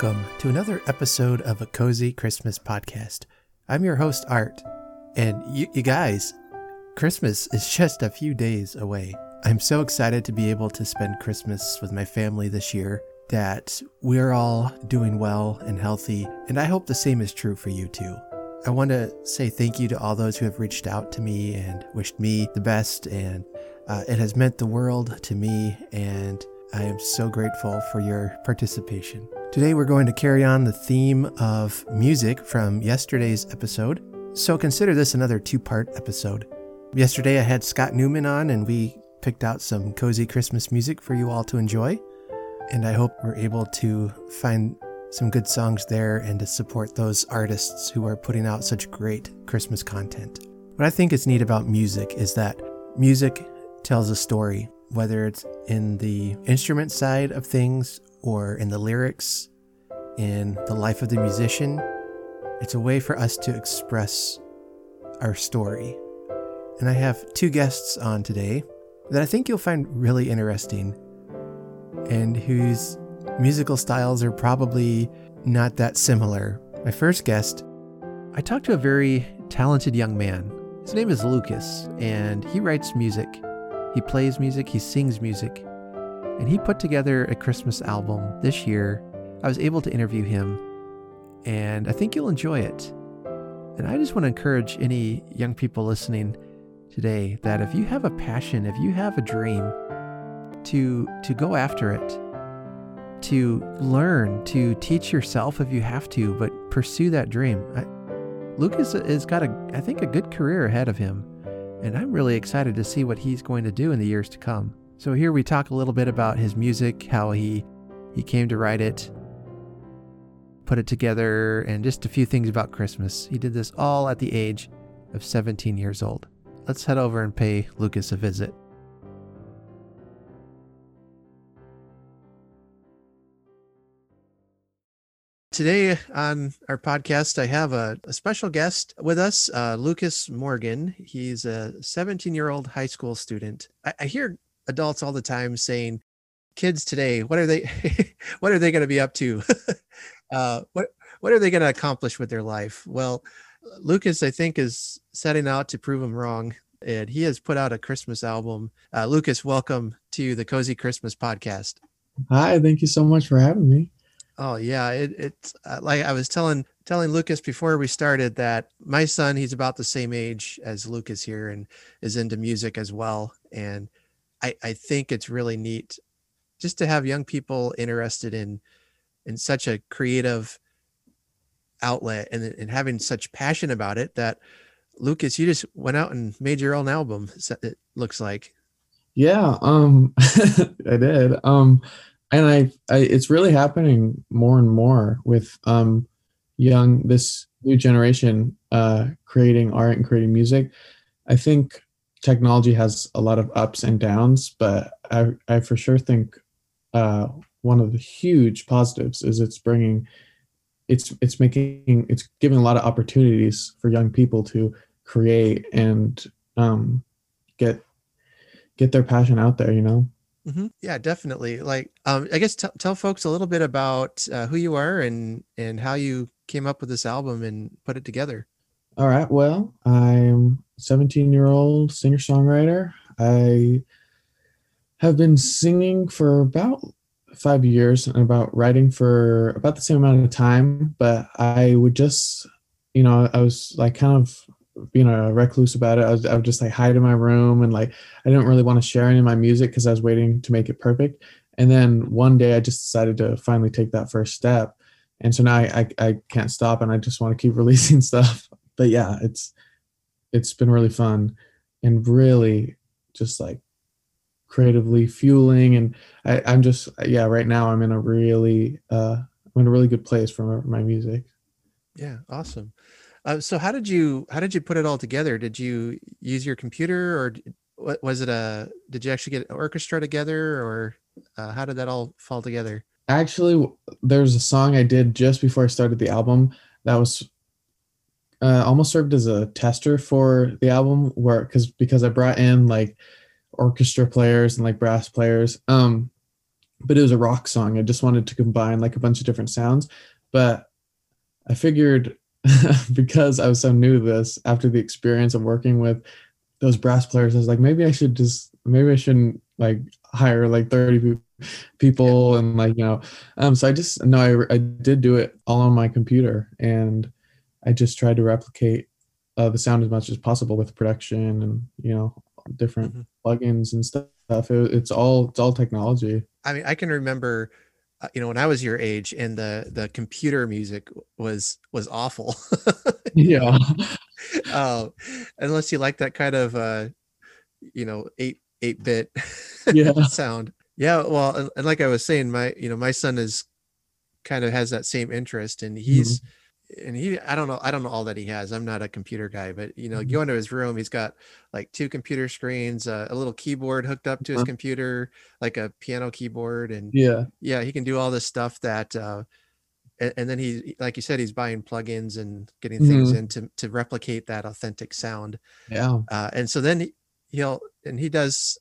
Welcome to another episode of a Cozy Christmas podcast. I'm your host, Art. And you, you guys, Christmas is just a few days away. I'm so excited to be able to spend Christmas with my family this year that we're all doing well and healthy, and I hope the same is true for you too. I want to say thank you to all those who have reached out to me and wished me the best, and uh, it has meant the world to me, and I am so grateful for your participation. Today, we're going to carry on the theme of music from yesterday's episode, so consider this another two part episode. Yesterday, I had Scott Newman on, and we picked out some cozy Christmas music for you all to enjoy. And I hope we're able to find some good songs there and to support those artists who are putting out such great Christmas content. What I think is neat about music is that music tells a story, whether it's in the instrument side of things or in the lyrics, in the life of the musician. It's a way for us to express our story. And I have two guests on today that I think you'll find really interesting and whose musical styles are probably not that similar. My first guest, I talked to a very talented young man. His name is Lucas, and he writes music. He plays music, he sings music, and he put together a Christmas album this year. I was able to interview him, and I think you'll enjoy it. And I just want to encourage any young people listening today that if you have a passion, if you have a dream, to to go after it, to learn, to teach yourself if you have to, but pursue that dream. I, Lucas has got a, I think, a good career ahead of him, and I'm really excited to see what he's going to do in the years to come. So here we talk a little bit about his music, how he he came to write it, put it together, and just a few things about Christmas. He did this all at the age of 17 years old. Let's head over and pay Lucas a visit. Today on our podcast, I have a, a special guest with us, uh, Lucas Morgan. He's a 17 year old high school student. I, I hear adults all the time saying, "Kids today, what are they? what are they going to be up to? uh, what what are they going to accomplish with their life?" Well, Lucas, I think, is setting out to prove them wrong, and he has put out a Christmas album. Uh, Lucas, welcome to the Cozy Christmas Podcast. Hi, thank you so much for having me. Oh yeah, it, it's uh, like I was telling telling Lucas before we started that my son he's about the same age as Lucas here and is into music as well, and I I think it's really neat just to have young people interested in in such a creative outlet and, and having such passion about it that Lucas you just went out and made your own album it looks like. Yeah um i did um and I, I it's really happening more and more with um young this new generation uh creating art and creating music. I think technology has a lot of ups and downs but i i for sure think uh one of the huge positives is it's bringing it's it's making it's giving a lot of opportunities for young people to create and um get get their passion out there you know Mm-hmm. Yeah, definitely. Like, um, I guess t- tell folks a little bit about uh, who you are and and how you came up with this album and put it together. All right. Well, I'm 17 year old singer songwriter. I have been singing for about five years and about writing for about the same amount of time. But I would just, you know, I was like kind of being a recluse about it. I was, I would just like hide in my room and like I didn't really want to share any of my music because I was waiting to make it perfect. And then one day I just decided to finally take that first step. And so now I, I, I can't stop and I just want to keep releasing stuff. But yeah, it's it's been really fun and really just like creatively fueling and I, I'm just yeah, right now I'm in a really uh I'm in a really good place for my music. Yeah, awesome. Uh, so how did you how did you put it all together? Did you use your computer or what was it a did you actually get an orchestra together or uh, how did that all fall together? Actually, there's a song I did just before I started the album that was uh, almost served as a tester for the album where because because I brought in like orchestra players and like brass players um but it was a rock song. I just wanted to combine like a bunch of different sounds, but I figured because I was so new to this after the experience of working with those brass players, I was like, maybe I should just maybe I shouldn't like hire like 30 people and like you know um so i just no I, I did do it all on my computer and i just tried to replicate uh, the sound as much as possible with production and you know different mm-hmm. plugins and stuff. It, it's all it's all technology. I mean i can remember uh, you know when i was your age and the the computer music was was awful. Yeah. Uh, unless you like that kind of uh you know eight eight bit yeah. sound. Yeah well and, and, like i was saying my you know my son is kind of has that same interest and he's mm-hmm. And he i don't know i don't know all that he has i'm not a computer guy but you know mm-hmm. go into his room he's got like two computer screens uh, a little keyboard hooked up to his uh-huh. computer like a piano keyboard and yeah yeah he can do all this stuff that uh and, and then he like you said he's buying plugins and getting things mm-hmm. in to, to replicate that authentic sound yeah uh, and so then he'll and he does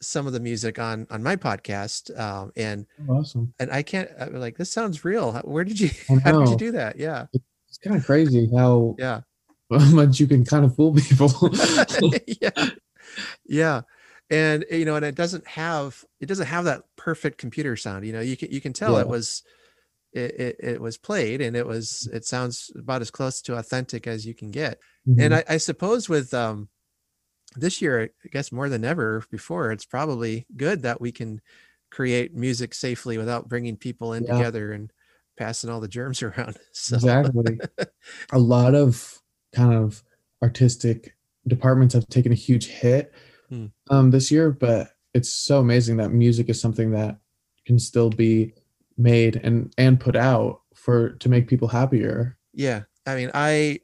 some of the music on on my podcast um and oh, awesome. and i can't I'm like this sounds real. Where did you how did you do that? Yeah. It's kind of crazy how yeah. how much you can kind of fool people. Yeah. Yeah. And you know and it doesn't have it doesn't have that perfect computer sound you know you can you can tell yeah. it was it, it, it, was played and it was it sounds about as close to authentic as you can get. Mm-hmm. and I, I suppose with um this year, I guess more than ever before, it's probably good that we can create music safely without bringing people in yeah. together and passing all the germs around. So. Exactly. a lot of kind of artistic departments have taken a huge hit hmm. um, this year, but it's so amazing that music is something that can still be made and and put out for to make people happier. Yeah, I mean, I,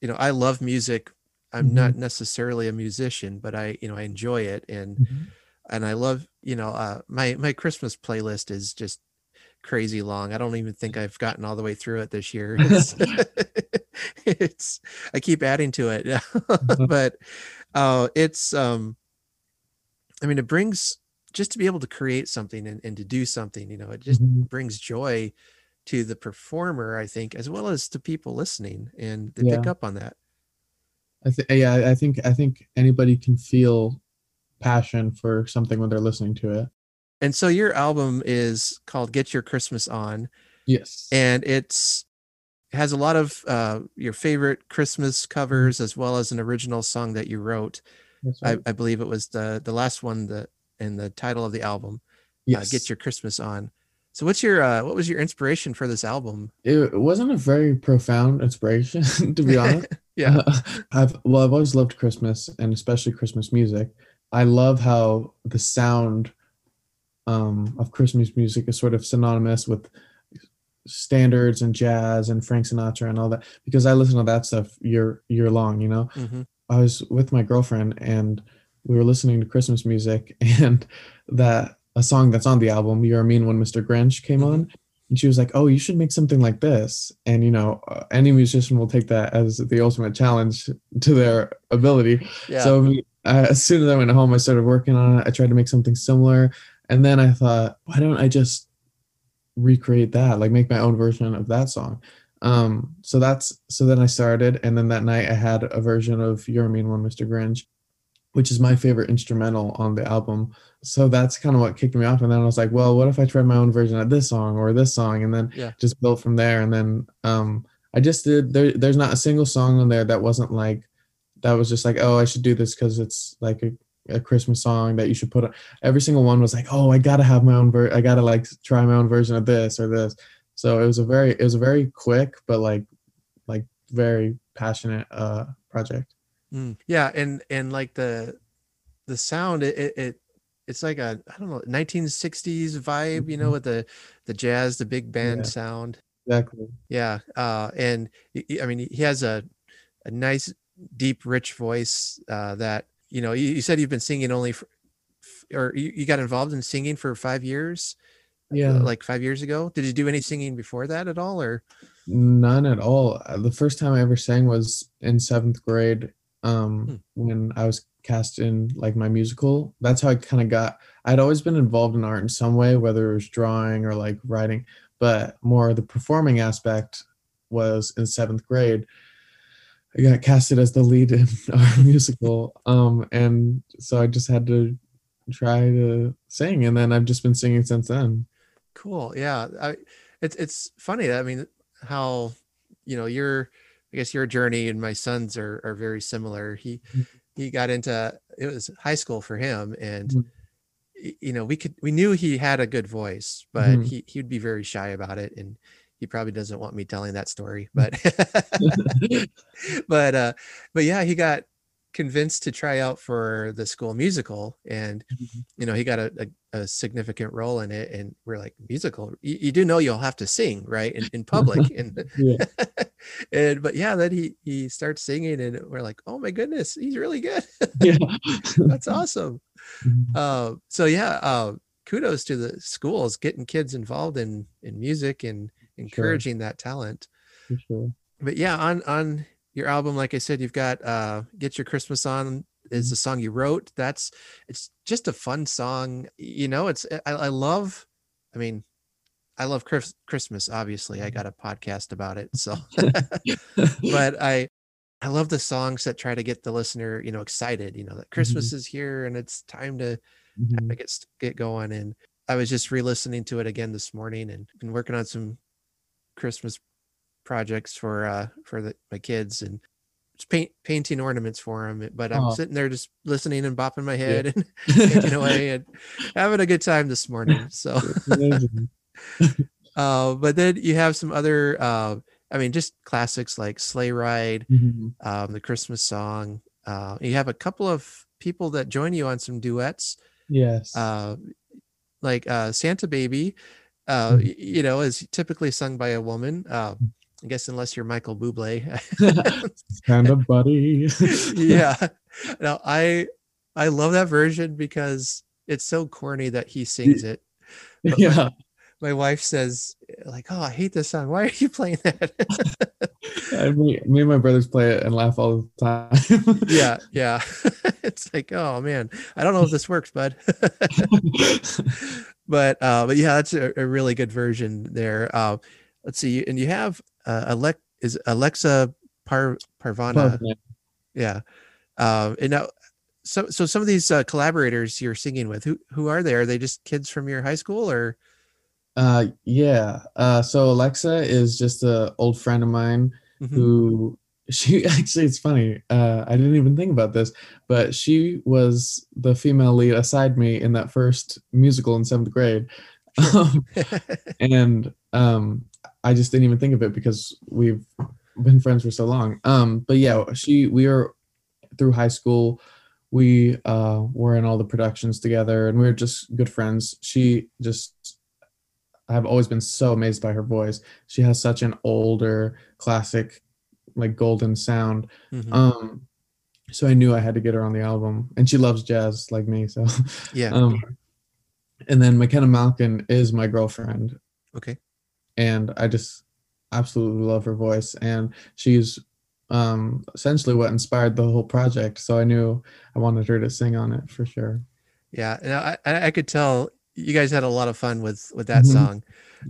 you know, I love music I'm mm-hmm. not necessarily a musician, but I, you know, I enjoy it and mm-hmm. and I love, you know, uh, my my Christmas playlist is just crazy long. I don't even think I've gotten all the way through it this year. It's, it's I keep adding to it, mm-hmm. but uh, it's um, I mean, it brings just to be able to create something and, and to do something, you know, it just mm-hmm. brings joy to the performer, I think, as well as to people listening, and they yeah. pick up on that. I think yeah, I think I think anybody can feel passion for something when they're listening to it. And so your album is called Get Your Christmas On. Yes. And it's has a lot of uh, your favorite Christmas covers mm-hmm. as well as an original song that you wrote. Right. I, I, believe it was the the last one that in the title of the album. Yes. Uh, Get Your Christmas On. So what's your uh, what was your inspiration for this album? It wasn't a very profound inspiration, to be honest. yeah. I've well, I've always loved Christmas and especially Christmas music. I love how the sound um, of Christmas music is sort of synonymous with standards and jazz and Frank Sinatra and all that because I listen to that stuff year year long. You know, mm-hmm. I was with my girlfriend and we were listening to Christmas music and that a song that's on the album, "You're a Mean One, Mr. Grinch," came mm-hmm. on, and she was like, "Oh, you should make something like this." And you know, uh, any musician will take that as the ultimate challenge to their ability. Yeah. So uh, as soon as I went home, I started working on it. I tried to make something similar, and then I thought, why don't I just recreate that, like make my own version of that song? Um, so that's so then I started, and then that night I had a version of "You're a Mean One, Mr. Grinch." which is my favorite instrumental on the album. So that's kind of what kicked me off. And then I was like, well, what if I tried my own version of this song or this song? And then yeah. just built from there. And then um, I just did, there, there's not a single song on there that wasn't like, that was just like, oh, I should do this because it's like a, a Christmas song that you should put on. Every single one was like, oh, I gotta have my own ver- I gotta like try my own version of this or this. So it was a very, it was a very quick, but like, like very passionate uh project. Mm, yeah, and and like the the sound, it, it it's like a I don't know 1960s vibe, you know, mm-hmm. with the the jazz, the big band yeah, sound. Exactly. Yeah, uh, and I mean, he has a a nice, deep, rich voice uh, that you know. You, you said you've been singing only, for, or you, you got involved in singing for five years. Yeah, like five years ago. Did you do any singing before that at all, or? None at all. Uh, the first time I ever sang was in seventh grade um hmm. when I was cast in like my musical. That's how I kind of got I'd always been involved in art in some way, whether it was drawing or like writing, but more the performing aspect was in seventh grade. I got casted as the lead in our musical, um, and so I just had to try to sing, and then I've just been singing since then. Cool. Yeah. I, it's it's funny. I mean, how you know your I guess your journey and my son's are are very similar. He. He got into it was high school for him, and Mhm. you know we could we knew he had a good voice, but Mhm. he he would be very shy about it, and he probably doesn't want me telling that story. But but uh, but yeah, he got convinced to try out for the school musical, and Mhm. you know he got a, a, a significant role in it, and we're like musical. You, you do know you'll have to sing right in, in public, and Yeah. And but yeah, then he he starts singing, and we're like, oh my goodness, he's really good. yeah. That's awesome. Mhm. Uh, so yeah, uh, kudos to the schools getting kids involved in in music and encouraging that talent. Sure. But yeah, on on your album, like I said, you've got uh, "Get Your Christmas On" is the song you wrote. That's it's just a fun song. You know, it's I, I love. I mean, I love Chris, Christmas. Obviously, I got a podcast about it, so but I I love the songs that try to get the listener, you know, excited. You know that Christmas is here and it's time to Mhm. to get get going. And I was just re-listening to it again this morning and been working on some Christmas projects for uh for the, my kids and just paint painting ornaments for them. But I'm Aw. sitting there just listening and bopping my head and painting away and having a good time this morning. So. uh but then you have some other uh I mean just classics like Sleigh Ride, Mhm. um, the Christmas song. Uh, you have a couple of people that join you on some duets, Yes. uh, like uh, Santa Baby. Uh, Mhm. you know, is typically sung by a woman. Uh, I guess unless you're Michael Bublé. kind of buddy. yeah. Now I I love that version because it's so corny that he sings it. But yeah. My wife says like, "Oh, I hate this song. Why are you playing that?" I, me, me and my brothers play it and laugh all the time. yeah, yeah. it's like, oh man, I don't know if this works, bud. but uh, but yeah, that's a, a really good version there. Uh, let's see, and you have uh, Alex is Alexa Par Parvana, yeah. Um, and now, so so some of these uh, collaborators you're singing with, who who are they? Are they just kids from your high school, or Uh, yeah. Uh, so Alexa is just a old friend of mine Mhm. who she actually it's funny. Uh, I didn't even think about this, but she was the female lead aside me in that first musical in seventh grade. Um, and um, I just didn't even think of it because we've been friends for so long. Um, but yeah, she we are through high school. We uh, were in all the productions together, and we were just good friends. She just I've always been so amazed by her voice. She has such an older, classic, like golden sound. Mhm. Um, so I knew I had to get her on the album, and she loves jazz like me. So, yeah, um, and then McKenna Malkin is my girlfriend, okay, and I just absolutely love her voice, and she's um essentially what inspired the whole project. So I knew I wanted her to sing on it for sure. yeah. And I I could tell you guys had a lot of fun with with that Mhm. song.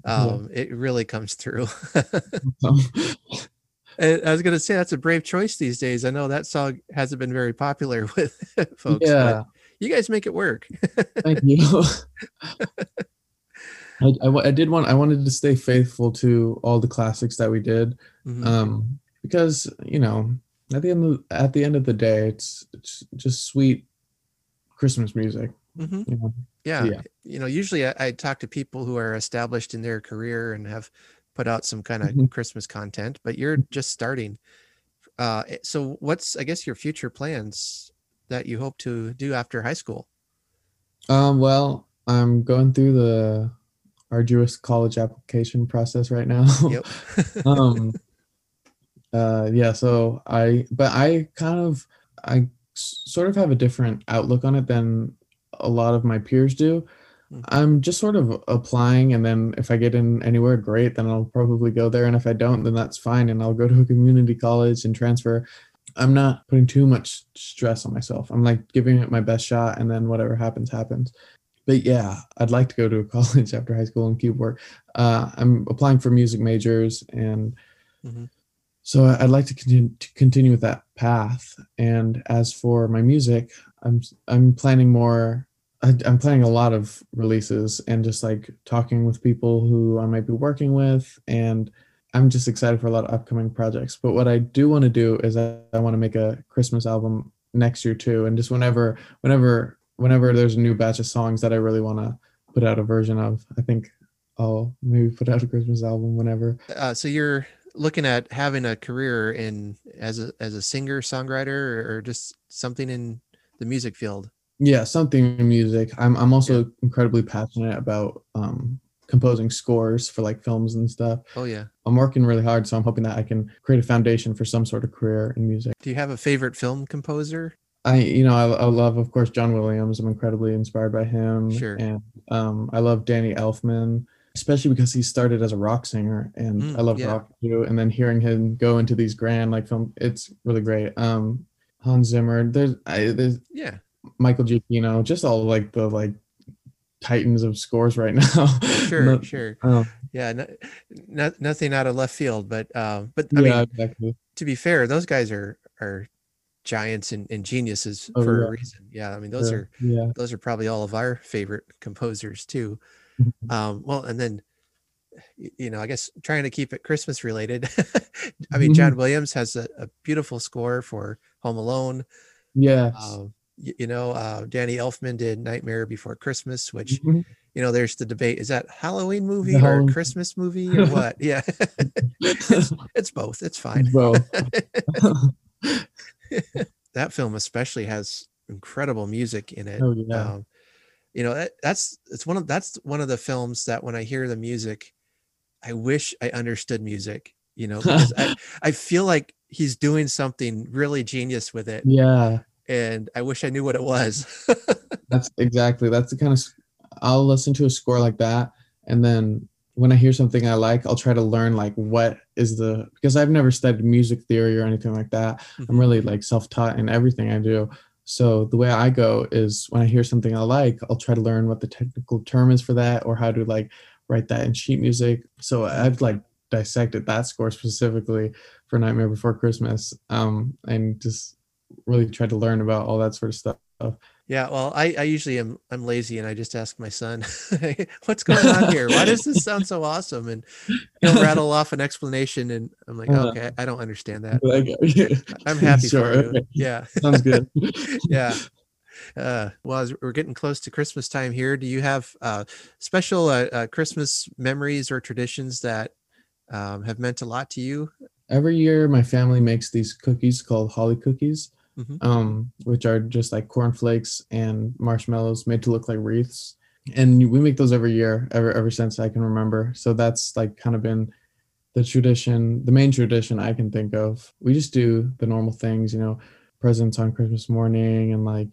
Yeah. Um, it really comes through. And I was gonna say that's a brave choice these days. I know that song hasn't been very popular with folks, yeah. but you guys make it work. Thank you. I, I, I did want I wanted to stay faithful to all the classics that we did, Mhm. um, because you know at the end of, at the end of the day, it's it's just sweet Christmas music. Mhm. You know? Yeah. yeah. You know, usually I, I talk to people who are established in their career and have put out some kind of Mhm. Christmas content, but you're just starting. Uh, eh, so what's I guess your future plans that you hope to do after high school? Um, well, I'm going through the arduous college application process right now. Yep. um uh yeah so i but i kind of I sort of have a different outlook on it than a lot of my peers do Mhm. i'm just sort of applying and then if i get in anywhere great then i'll probably go there and if i don't then that's fine and i'll go to a community college and transfer i'm not putting too much stress on myself i'm like giving it my best shot and then whatever happens happens but yeah, I'd like to go to a college after high school and keep work. Uh, I'm applying for music majors, and hmm so I'd like to continue to continue with that path. And as for my music, I'm I'm planning more. I, I'm planning a lot of releases and just like talking with people who I might be working with, and I'm just excited for a lot of upcoming projects. But what I do want to do is I, I want to make a Christmas album next year too, and just whenever whenever whenever there's a new batch of songs that I really want to put out a version of, I think I'll maybe put out a Christmas album whenever. Uh, so you're looking at having a career in as a as a singer songwriter or just something in the music field. Yeah, something in music. I'm I'm also incredibly passionate about um, composing scores for like films and stuff. Oh yeah. I'm working really hard, so I'm hoping that I can create a foundation for some sort of career in music. Do you have a favorite film composer? I, you know, I, I love, of course, John Williams. I'm incredibly inspired by him. Sure. And um, I love Danny Elfman, especially because he started as a rock singer, and Mm, I love yeah. rock too. And then hearing him go into these grand like film, it's really great. Um, Hans Zimmer, there's, I, there's Yeah. Michael Giacchino, just all like the like titans of scores right now. Sure. No- sure. Yeah. No, no, nothing out of left field, but um, but I yeah, mean, exactly. to be fair, those guys are are giants and, and geniuses Oh, for yeah. a reason. Yeah. I mean, those Yeah, are yeah. those are probably all of our favorite composers too. Mhm. Um, well, and then you know, I guess trying to keep it Christmas related. I mean, John Williams has a, a beautiful score for Home Alone. Yes. Um, you know, uh, Danny Elfman did Nightmare Before Christmas, which Mhm. you know, there's the debate: is that Halloween movie or Christmas movie or what? Yeah, it's, it's both. It's fine. Well, that film especially has incredible music in it. oh yeah. um, you know that, that's it's one of that's one of the films that when i hear the music i wish i understood music you know because I, I feel like he's doing something really genius with it yeah. And i wish i knew what it was That's exactly that's the kind of I'll listen to a score like that and then when I hear something I like, I'll try to learn like what is the because I've never studied music theory or anything like that. I'm really like self-taught in everything I do. So the way I go is when I hear something I like, I'll try to learn what the technical term is for that or how to like write that in sheet music. So I've like dissected that score specifically for Nightmare Before Christmas um, and just really tried to learn about all that sort of stuff. yeah well i i usually am i'm lazy and i just ask my son what's going on here why does this sound so awesome and he'll rattle off an explanation and i'm like Uh-huh. okay i don't understand that i'm happy Sure, for you okay. yeah Sounds good. yeah. Uh, well, as we're getting close to Christmas time here, do you have uh, special uh, uh, Christmas memories or traditions that um, have meant a lot to you? Every year, my family makes these cookies called holly cookies, Mhm. um, which are just like cornflakes and marshmallows made to look like wreaths. And we make those every year, ever ever since I can remember. So that's like kind of been the tradition, the main tradition I can think of. We just do the normal things, you know, presents on Christmas morning and like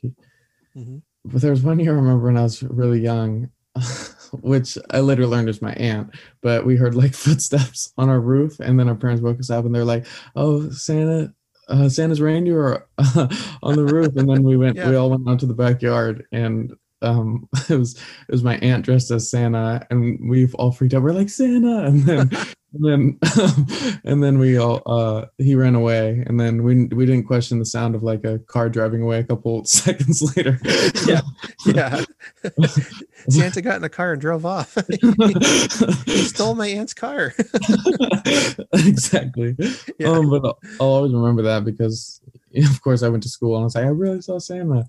Mhm. but there was one year I remember when I was really young, which I later learned was my aunt, but we heard like footsteps on our roof, and then our parents woke us up and they're like, "Oh, Santa, uh, Santa's reindeer are on the roof," and then we went, Yeah. we all went out to the backyard, and um, it was it was my aunt dressed as Santa, and we've all freaked out. We're like Santa, and then. And then, and then we all, uh, he ran away, and then we we didn't question the sound of like a car driving away a couple seconds later. Yeah. Yeah. Santa got in a car and drove off. he stole my aunt's car. exactly. Yeah. Um, but I'll, I'll always remember that because, of course, I went to school and I was like, I really saw Santa.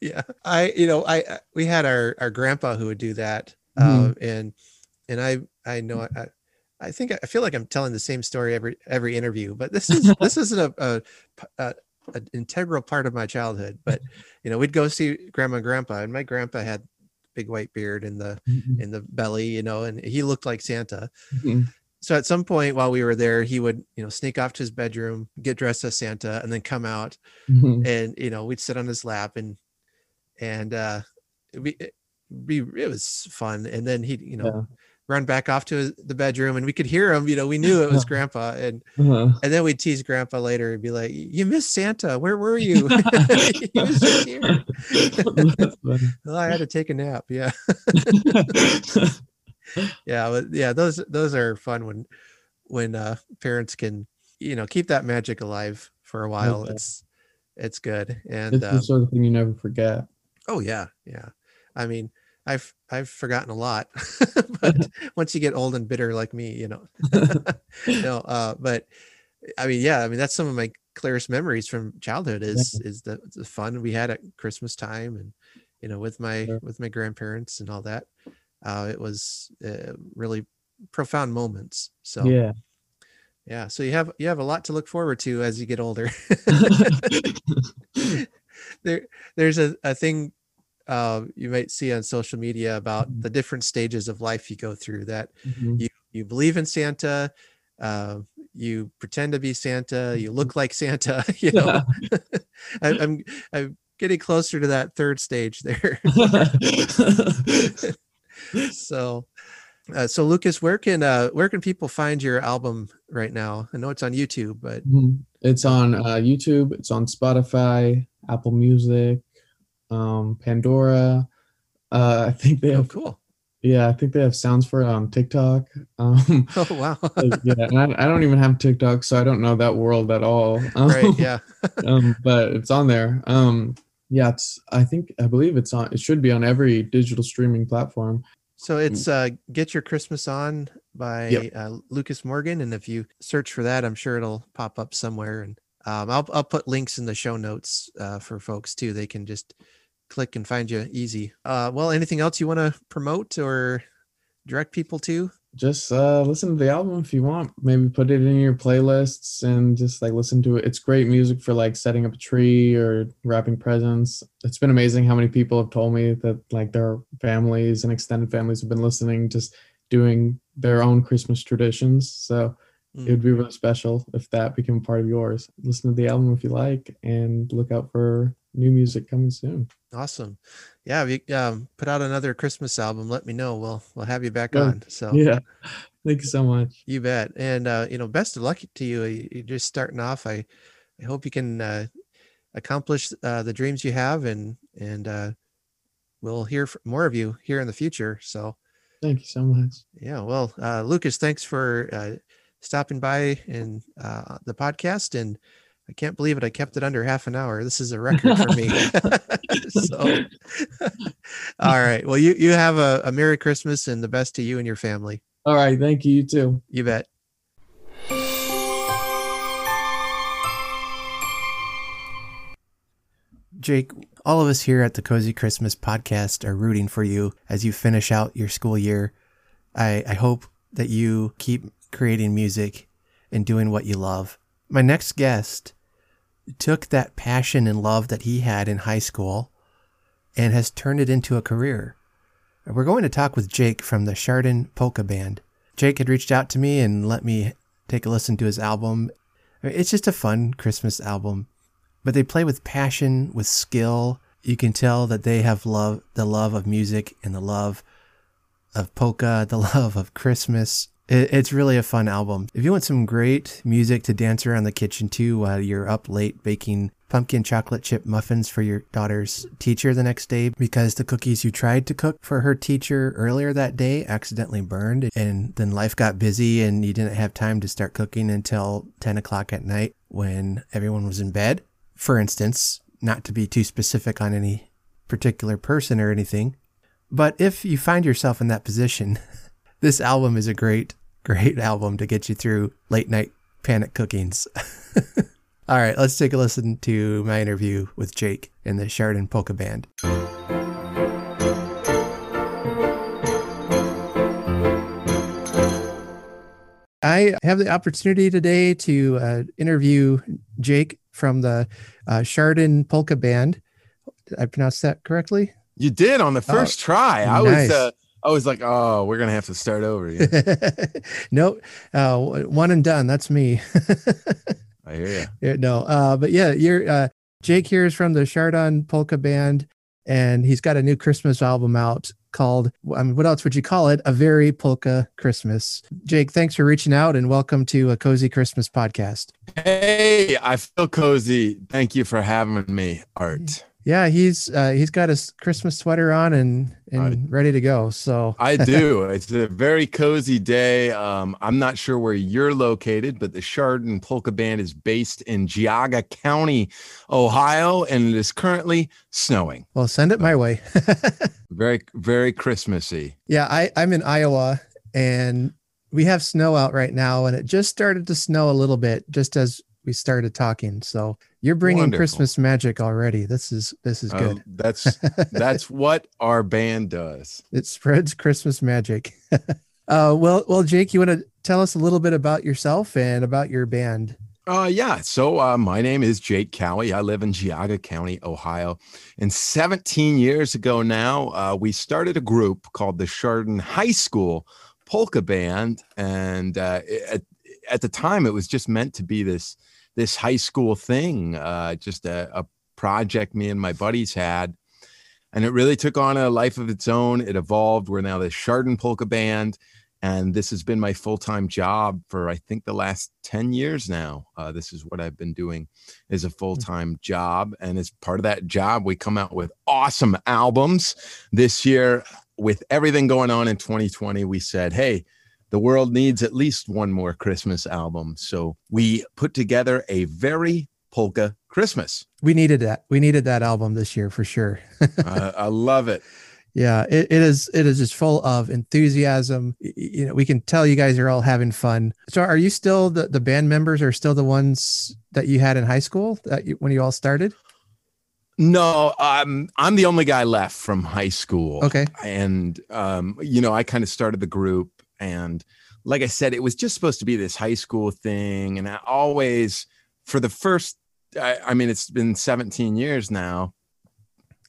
yeah i you know i we had our our grandpa who would do that Mhm. um and and i i know i i think i feel like i'm telling the same story every every interview but this is this isn't a, a, a an integral part of my childhood but you know we'd go see grandma and grandpa and my grandpa had big white beard in the in the belly you know and he looked like santa. Mhm. so at some point while we were there he would you know sneak off to his bedroom get dressed as santa and then come out Mhm. and you know we'd sit on his lap and and uh we it, be it was fun. And then he you know run back off to the bedroom, and we could hear him. You know, we knew it was Grandpa, and Uh-huh. and then we'd tease Grandpa later and be like, "You missed Santa. Where were you? he was just here. Well, I had to take a nap. Yeah, yeah, but yeah. Those those are fun when when uh, parents can you know keep that magic alive for a while. yeah. It's it's good, and it's um, sort of thing you never forget. Oh yeah, yeah. I mean, I've I've forgotten a lot, but once you get old and bitter like me, you know, no. Uh, but I mean, yeah. I mean, that's some of my clearest memories from childhood is is the, the fun we had at Christmas time, and you know, with my Sure. with my grandparents and all that. Uh, it was uh, really profound moments. So Yeah. yeah. So you have you have a lot to look forward to as you get older. there there's a, a thing uh, you might see on social media about Mhm. the different stages of life you go through that Mhm. you you believe in santa uh, you pretend to be santa you look like santa you know I, i'm i'm getting closer to that third stage there so uh, so lucas where can uh where can people find your album right now i know it's on youtube but Mhm. It's on uh, YouTube. It's on Spotify, Apple Music, um, Pandora. Uh, I think they oh have. cool Yeah, I think they have sounds for it on TikTok. Um, oh wow yeah, and I, I don't even have TikTok, so I don't know that world at all. right Um, yeah um, but it's on there. Um, yeah, it's. I think I believe it's on. It should be on every digital streaming platform. So it's uh, "Get Your Christmas On" by Yep. uh, Lucas Morgan, and if you search for that, I'm sure it'll pop up somewhere. And um, I'll I'll put links in the show notes uh, for folks too. They can just click and find you easy. Uh, well, anything else you want to promote or direct people to? Just uh, listen to the album if you want. Maybe put it in your playlists and just like listen to it. It's great music for like setting up a tree or wrapping presents. It's been amazing how many people have told me that like their families and extended families have been listening, just doing their own Christmas traditions. So Mm. it would be really special if that became part of yours. Listen to the album if you like, and look out for new music coming soon. Awesome. Yeah, if you um, put out another Christmas album, let me know. We'll we'll have you back Yeah. on. So Yeah, thank you so much. You bet. And uh, you know, best of luck to you. You- You're just starting off. I I hope you can uh, accomplish uh, the dreams you have, and and uh, we'll hear more of you here in the future. So Thank you so much. yeah. Well, uh, Lucas, thanks for uh, stopping by in uh, the podcast, and I can't believe it. I kept it under half an hour. This is a record for me. so, all right. Well, you you have a, a Merry Christmas and the best to you and your family. All right, thank you. You too. You bet. Jake, all of us here at the Cozy Christmas podcast are rooting for you as you finish out your school year. I, I hope that you keep creating music and doing what you love. My next guest took that passion and love that he had in high school and has turned it into a career. We're going to talk with Jake from the Chardon Polka Band. Jake had reached out to me and let me take a listen to his album. It's just a fun Christmas album, but they play with passion, with skill. You can tell that they have love, the love of music and the love of polka, the love of Christmas. It, it's really a fun album. If you want some great music to dance around the kitchen to while you're up late baking pumpkin chocolate chip muffins for your daughter's teacher the next day because the cookies you tried to cook for her teacher earlier that day accidentally burned and then life got busy and you didn't have time to start cooking until 10 o'clock at night when everyone was in bed. For instance, not to be too specific on any particular person or anything, but if you find yourself in that position, this album is a great, great album to get you through late night panic cookings. All right, let's take a listen to my interview with Jake in the Chardon Polka Band. I have the opportunity today to uh, interview Jake from the uh, Chardon Polka Band. Did I pronounce that correctly? You did on the first try. I nice. was uh, I was like, oh, we're gonna have to start over. Yeah, nope. Uh, one and done. That's me. I hear you. No, uh, but yeah, you're uh, Jake here is from the Chardon Polka Band, and he's got a new Christmas album out. called, I mean, what else would you call it? A very polka Christmas. Jake, thanks for reaching out and welcome to a cozy Christmas podcast. Hey, I feel cozy. Thank you for having me, Art. Yeah, he's uh, he's got his Christmas sweater on and and I- ready to go. So I do. it's a very cozy day. Um, I'm not sure where you're located, but the Chardon Polka Band is based in Geauga County, Ohio, and it is currently snowing. well, send it my way. Very, very Christmassy. yeah, I I'm in Iowa and we have snow out right now, and it just started to snow a little bit just as we started talking. So you're bringing Wonderful. Christmas magic already. This is this is Uh, good. that's that's what our band does. it spreads Christmas magic. uh, well, well, Jake, you want to tell us a little bit about yourself and about your band? Uh, yeah. So uh, my name is Jake Kouwe. I live in Geauga County, Ohio. And 17 years ago now, uh, we started a group called the Chardon High School Polka Band. And uh, at, at the time, it was just meant to be this this high school thing, uh, just a, a project me and my buddies had. And it really took on a life of its own. It evolved. We're now the Chardon Polka Band and this has been my full-time job for i think the last 10 years now uh, this is what i've been doing as a full-time job and as part of that job we come out with awesome albums this year with everything going on in 2020 we said hey the world needs at least one more christmas album so we put together a very polka christmas We needed that. We needed that album this year for sure. uh, i love it Yeah, it, it is. It is just full of enthusiasm. You know, we can tell you guys are all having fun. So, are you still the the band members? Are still the ones that you had in high school that you, when you all started? no um, i'm the only guy left from high school Okay. and um, you know i kind of started the group and like i said it was just supposed to be this high school thing. And i always for the first I, I mean it's been 17 years now.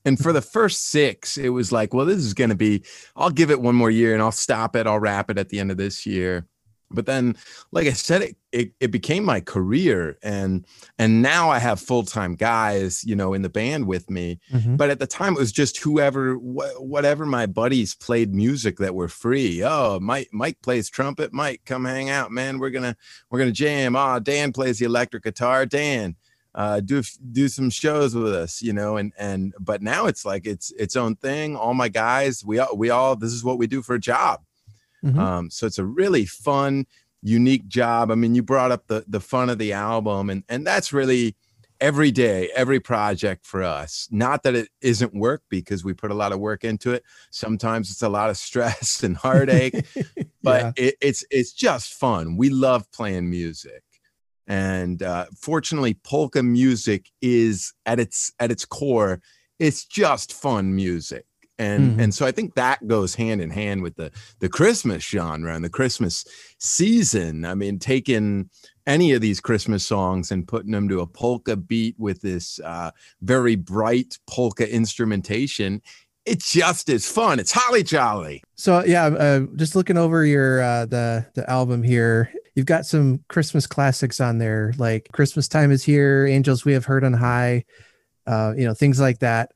And for the first six it was like well this is going to be i'll give it one more year and i'll stop it. I'll wrap it at the end of this year but then like i said it, it, it became my career and and now i have full-time guys you know in the band with me. Mhm. but at the time it was just whoever wh- whatever my buddies played music that were free. Oh mike mike plays trumpet. Mike come hang out man. We're gonna we're gonna jam. Ah dan plays the electric guitar. Dan uh do do some shows with us you know and and but now it's like it's its own thing. All my guys we all we all this is what we do for a job Mhm. um, so it's a really fun, unique job. I mean, you brought up the the fun of the album, and and that's really every day, every project for us. Not that it isn't work because we put a lot of work into it. Sometimes it's a lot of stress and heartache, but Yeah. it, it's it's just fun. We love playing music, and uh, fortunately, polka music is at its at its core. It's just fun music, and Mhm. and so I think that goes hand in hand with the the Christmas genre and the Christmas season. I mean, taking any of these Christmas songs and putting them to a polka beat with this uh, very bright polka instrumentation. it's just as fun. It's holly jolly. So yeah, uh, just looking over your uh, the the album here, you've got some Christmas classics on there, like "Christmas Time Is Here," "Angels We Have Heard on High," uh, you know, things like that.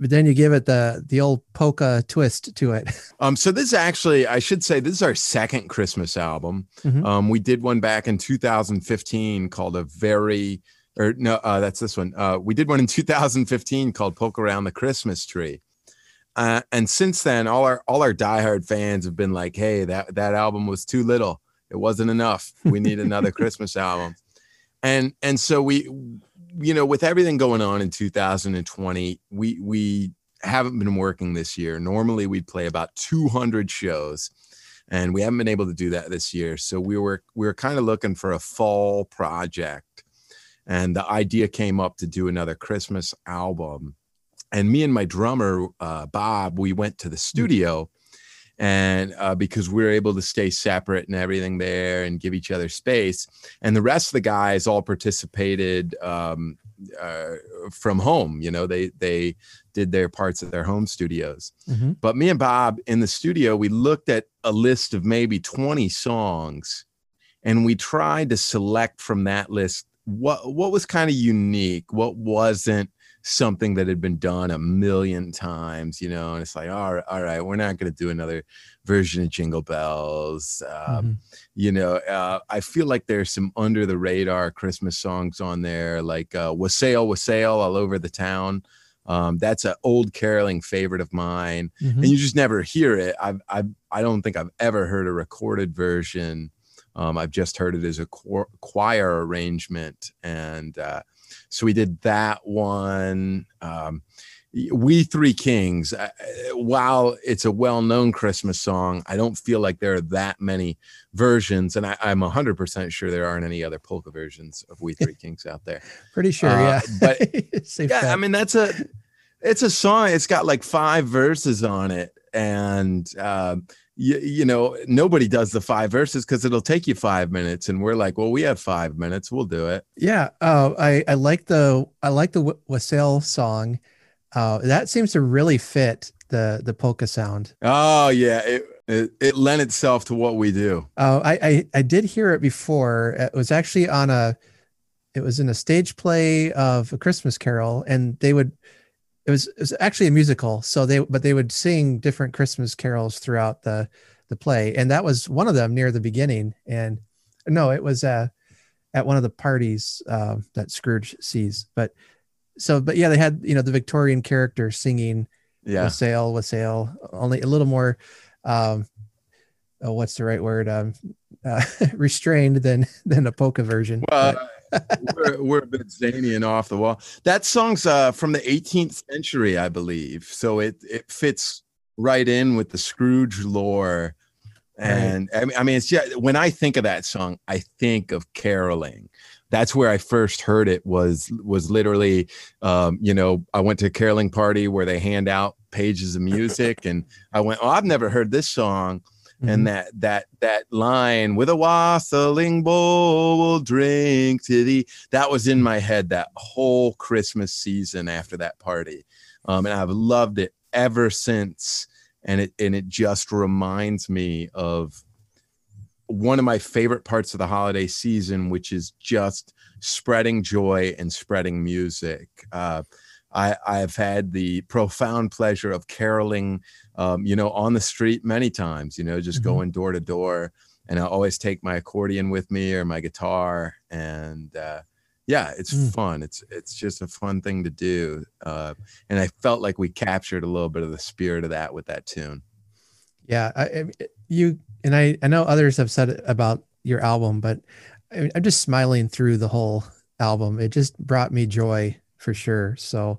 But then you give it the the old polka twist to it. Um, so this is actually, I should say, this is our second Christmas album. Mhm. Um, we did one back in 2015 called a very, or no, uh, that's this one. Uh, we did one in 2015 called "Poke Around the Christmas Tree," uh, and since then, all our all our diehard fans have been like, "Hey, that that album was too little. It wasn't enough. We need another Christmas album." And and so we, you know, with everything going on in 2020, we we haven't been working this year. Normally, we'd play about 200 shows, and we haven't been able to do that this year. So we were we were kind of looking for a fall project, and the idea came up to do another Christmas album. And me and my drummer uh, Bob, we went to the studio, and uh, because we were able to stay separate and everything there, and give each other space, and the rest of the guys all participated um, uh, from home. You know, they they did their parts at their home studios. Mhm. But me and Bob in the studio, we looked at a list of maybe 20 songs and we tried to select from that list what what was kind of unique, what wasn't something that had been done a million times, you know, and it's like, all right, all right, we're not going to do another version of Jingle Bells. Um, mm-hmm. You know, uh, I feel like there's some under the radar Christmas songs on there, like uh, "Wassail, Wassail" all over the town. Um, that's an old caroling favorite of mine, mm-hmm. and you just never hear it. I've, I've, I don't think I've ever heard a recorded version. Um, I've just heard it as a choir arrangement, and uh, so we did that one. Um, we Three Kings, uh, while it's a well known Christmas song, I don't feel like there are that many versions. And I, am 100% sure there aren't any other polka versions of We Three Kings out there. Pretty sure, uh, yeah. But yeah. I mean, that's a. It's a song. It's got like five verses on it, and uh, you, you know nobody does the five verses because it'll take you five minutes and we're like well we have five minutes we'll do it. Yeah uh, i i like the i like the wassail song. Uh, that seems to really fit the the polka sound. Oh yeah it it, it lent itself to what we do. Uh, I, I i did hear it before. It was actually on a it was in a stage play of a christmas carol and they would it was it was actually a musical so they but they would sing different christmas carols throughout the the play and that was one of them near the beginning and no it was uh at one of the parties uh, that scrooge sees but so but yeah they had you know the victorian character singing yeah. Wassail wassail only a little more um oh, what's the right word? Um uh, restrained than than a polka version well but, we're, we're, a bit zany and off the wall. That song's uh, from the 18th century, I believe. So it it fits right in with the Scrooge lore. And right. I, mean, I mean, it's just when I think of that song, I think of caroling. That's where I first heard it. Was was literally, um, you know, I went to a caroling party where they hand out pages of music, and I went, "Oh, I've never heard this song." Mm-hmm. and that that that line with a wassailing bowl will drink to thee that was in my head that whole christmas season after that party. Um, and i've loved it ever since. And it and it just reminds me of one of my favorite parts of the holiday season which is just spreading joy and spreading music. Uh, I, I've had the profound pleasure of caroling, um, you know, on the street many times, you know, just mm-hmm. going door to door. And I always take my accordion with me or my guitar. And uh, yeah, it's mm. fun. It's it's just a fun thing to do. Uh, and I felt like we captured a little bit of the spirit of that with that tune. Yeah, I, you and I. I know others have said about your album, but I'm just smiling through the whole album. It just brought me joy for sure. So,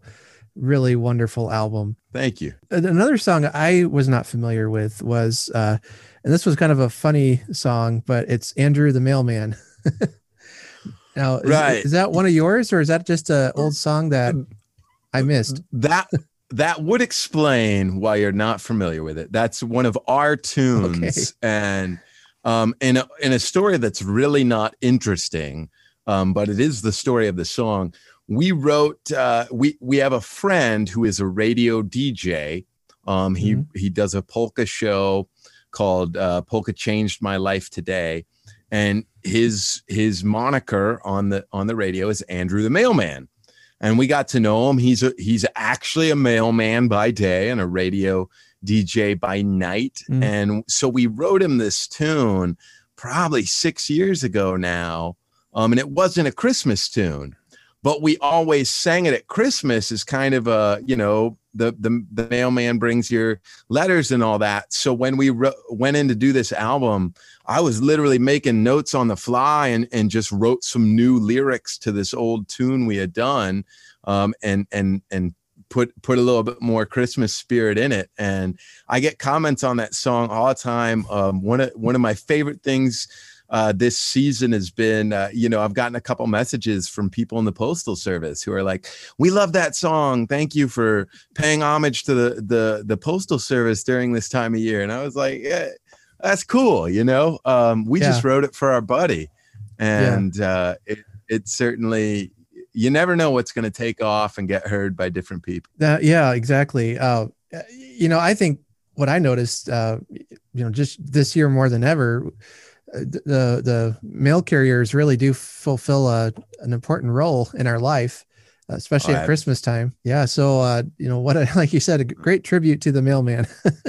really wonderful album. Thank you. Another song I was not familiar with was, uh, and this was kind of a funny song, but it's Andrew the Mailman. now, is, right. is that one of yours, or is that just an old song that I missed? That that would explain why you're not familiar with it. That's one of our tunes, okay. and um, in a, in a story that's really not interesting, um, but it is the story of the song we wrote uh, we we have a friend who is a radio DJ. Um, he mm-hmm. he does a polka show called uh, Polka Changed My Life Today, and his his moniker on the on the radio is Andrew the Mailman. And we got to know him. He's a he's actually a mailman by day and a radio DJ by night. Mm-hmm. And so we wrote him this tune probably six years ago now. Um, and it wasn't a Christmas tune but we always sang it at Christmas as kind of a, you know, the the, the mailman brings your letters and all that. So when we re- went in to do this album, I was literally making notes on the fly and and just wrote some new lyrics to this old tune we had done, um, and and and put put a little bit more Christmas spirit in it. And I get comments on that song all the time. Um, one of one of my favorite things uh, this season has been, uh, you know, I've gotten a couple messages from people in the postal service who are like, "We love that song. Thank you for paying homage to the the the postal service during this time of year." And I was like, "Yeah, that's cool." You know, um, we yeah. just wrote it for our buddy, and yeah. uh, it it certainly you never know what's going to take off and get heard by different people. Yeah, exactly. Uh, you know, I think what I noticed, uh, you know, just this year more than ever the the mail carriers really do fulfill a, an important role in our life. especially Oh, at I- Christmas time. Yeah. So, uh, you know, what, a, like you said, a great tribute to the mailman.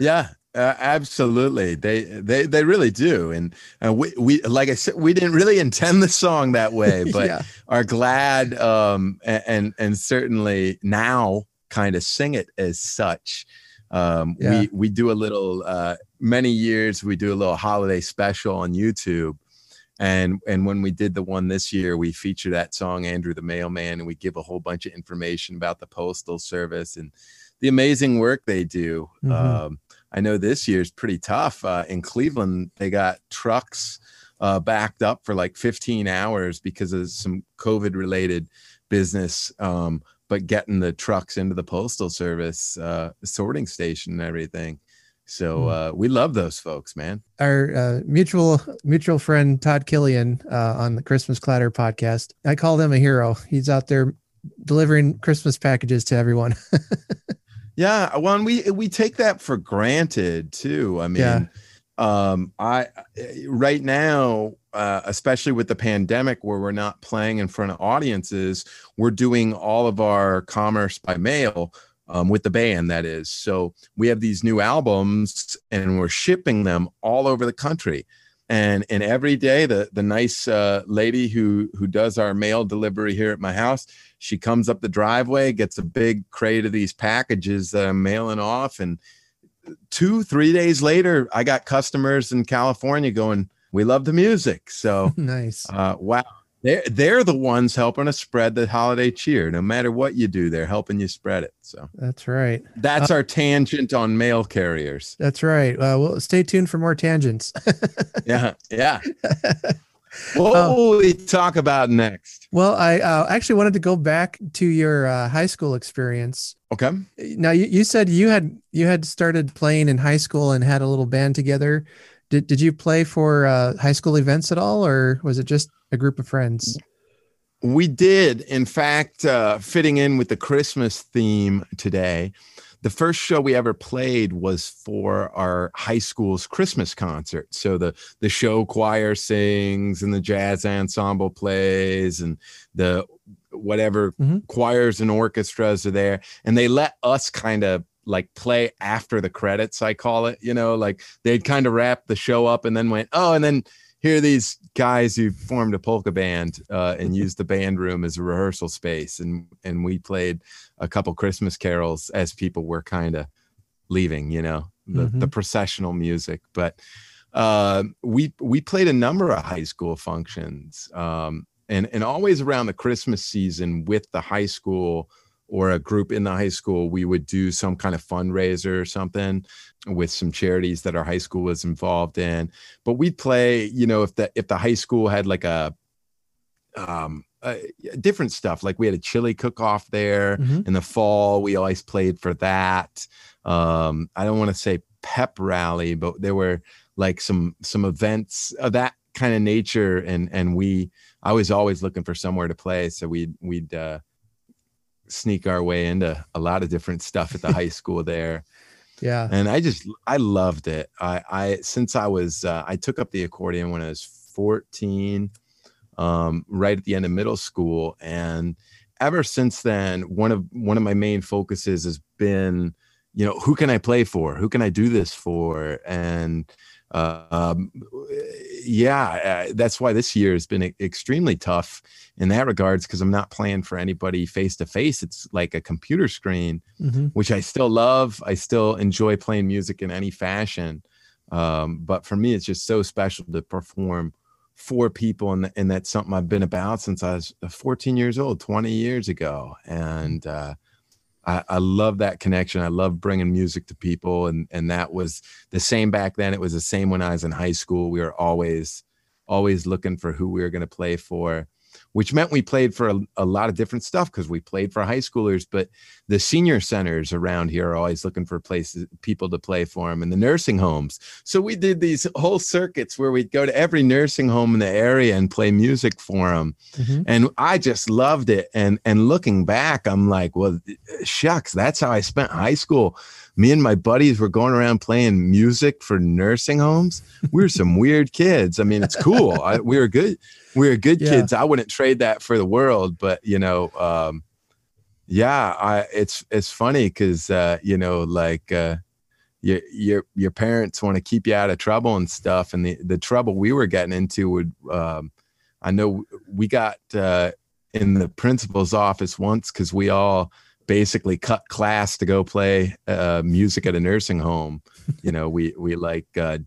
Yeah, uh, absolutely. They they they really do, and uh, we we like I said, we didn't really intend the song that way, but yeah. are glad um, a- and and certainly now kind of sing it as such. Um, Yeah. We we do a little uh, many years we do a little holiday special on YouTube. And and when we did the one this year, we feature that song Andrew the Mailman, and we give a whole bunch of information about the postal service and the amazing work they do. Mhm. Um, I know this year is pretty tough. Uh, in Cleveland, they got trucks uh, backed up for like 15 hours because of some COVID related business. Um, but getting the trucks into the postal service uh, sorting station and everything. So Hmm. uh, we love those folks, man. Our uh, mutual mutual friend Todd Killian uh, on the Christmas Clatter podcast. I call him a hero. He's out there delivering Christmas packages to everyone. Yeah, well, and we we take that for granted too. I mean, Yeah. um, I right now, uh, especially with the pandemic, where we're not playing in front of audiences, we're doing all of our commerce by mail um, with the band. That is, so we have these new albums, and we're shipping them all over the country. And and every day, the the nice uh, lady who who does our mail delivery here at my house, she comes up the driveway, gets a big crate of these packages that I'm mailing off, and two three days later, I got customers in California going, "We love the music." So nice. uh, wow. They're, they're the ones helping us spread the holiday cheer. No matter what you do, they're helping you spread it. So That's right. that's our tangent on mail carriers. That's right. Uh, well, stay tuned for more tangents. Yeah, yeah. What Um, will we talk about next? well, I uh, actually wanted to go back to your uh, high school experience. Okay. Now, you, you said you had you had started playing in high school and had a little band together. Did did you play for uh, high school events at all, or was it just a group of friends? We did, in fact, uh, fitting in with the Christmas theme today. The first show we ever played was for our high school's Christmas concert. So the the show choir sings and the jazz ensemble plays and the whatever Mhm. choirs and orchestras are there, and they let us kind of like play after the credits. I call it, you know, like they'd kind of wrap the show up and then went, oh, and then here are these guys who formed a polka band uh, and used the band room as a rehearsal space and and we played a couple christmas carols as people were kind of leaving you know the, Mhm. the processional music but uh, we we played a number of high school functions um, and and always around the christmas season with the high school or a group in the high school we would do some kind of fundraiser or something with some charities that our high school was involved in. But we'd play you know if the if the high school had like a um uh, different stuff. Like we had a chili cook off there Mhm. in the fall. We always played for that. Um i don't want to say pep rally but there were like some some events of that kind of nature. And and we i was always looking for somewhere to play. So we'd we'd uh sneak our way into a lot of different stuff at the high school there Yeah. and I just I loved it. I I since I was uh, I took up the accordion when I was 14, um, right at the end of middle school, and ever since then, one of one of my main focuses has been, you know, who can I play for? Who can I do this for? And um, yeah, uh, that's why this year has been e- extremely tough in that regards because I'm not playing for anybody face to face. It's like a computer screen Mhm. which I still love. I still enjoy playing music in any fashion. Um, but for me, it's just so special to perform for people. And, and that's something I've been about since I was 14 years old, 20 years ago. And uh, I, I love that connection. I love bringing music to people. And, and that was the same back then. It was the same when I was in high school. We were always, always looking for who we were going to play for which meant we played for a, a lot of different stuff because we played for high schoolers but the senior centers around here are always looking for places people to play for them and the nursing homes. So we did these whole circuits where we'd go to every nursing home in the area and play music for them Mhm. and i just loved it and and looking back i'm like well shucks that's how i spent high school me and my buddies were going around playing music for nursing homes. We were some weird kids. I mean, it's cool. I, we were good. We were good Yeah. kids. I wouldn't trade that for the world. But you know, um, yeah, I it's it's funny because uh, you know, like uh, your your your parents want to keep you out of trouble and stuff, and the the trouble we were getting into would. Um, I know we got uh, in the principal's office once because we all basically cut class to go play uh, music at a nursing home. You know, we we like. Uh,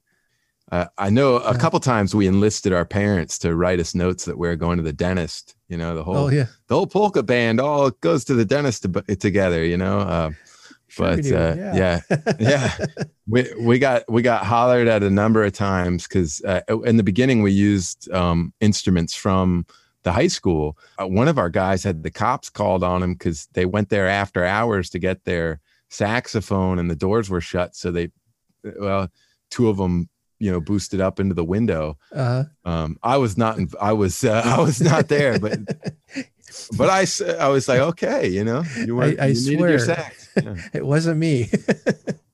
uh, I know a Yeah. couple times we enlisted our parents to write us notes that we are going to the dentist. You know, the whole Oh yeah. the whole polka band all goes to the dentist to, together. You know, uh, Sure but uh, yeah, yeah. we we got we got hollered at a number of times because uh, in the beginning we used um, instruments from the high school. Uh, one of our guys had the cops called on him because they went there after hours to get their saxophone and the doors were shut. So they, well, two of them, you know, boosted up into the window. Uh, Um, I was not, in, I was, uh, I was not there, but but I, I was like, okay, you know, you were, I you needed your swear. Yeah. it wasn't me.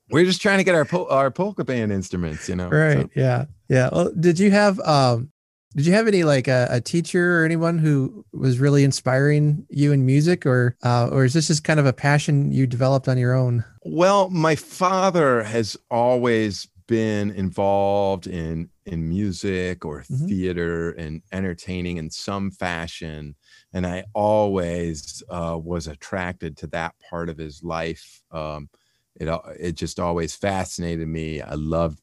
We're just trying to get our pol- our polka band instruments, you know. right. So- Yeah. Yeah. Well, did you have um did you have any like a, a teacher or anyone who was really inspiring you in music or uh, or is this just kind of a passion you developed on your own? Well, my father has always been involved in in music or Mhm. theater and entertaining in some fashion, and I always uh, was attracted to that part of his life. Um, it it just always fascinated me. I loved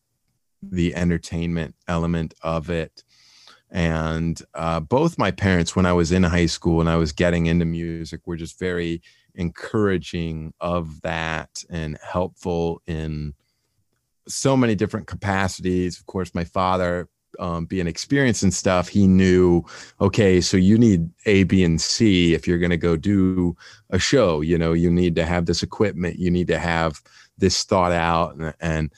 the entertainment element of it. And uh, both my parents, when I was in high school and I was getting into music, were just very encouraging of that and helpful in so many different capacities. Of course, my father, um, being experienced and stuff, he knew, okay, so you need A, B, and C if you're going to go do a show. You know, you need to have this equipment, you need to have this thought out, and, and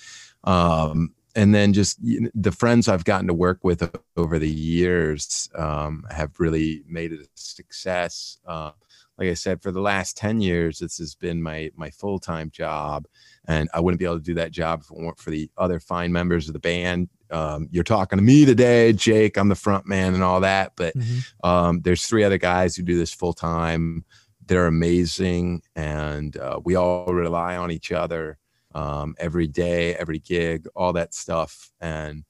um, and then just the friends I've gotten to work with over the years um, have really made it a success. Uh, like I said, for the last ten years, this has been my my full time job, and I wouldn't be able to do that job if it weren't for the other fine members of the band. Um, you're talking to me today, Jake. I'm the front man and all that, but um, there's three other guys who do this full time. They're amazing, and uh, we all rely on each other um, every day, every gig, all that stuff. And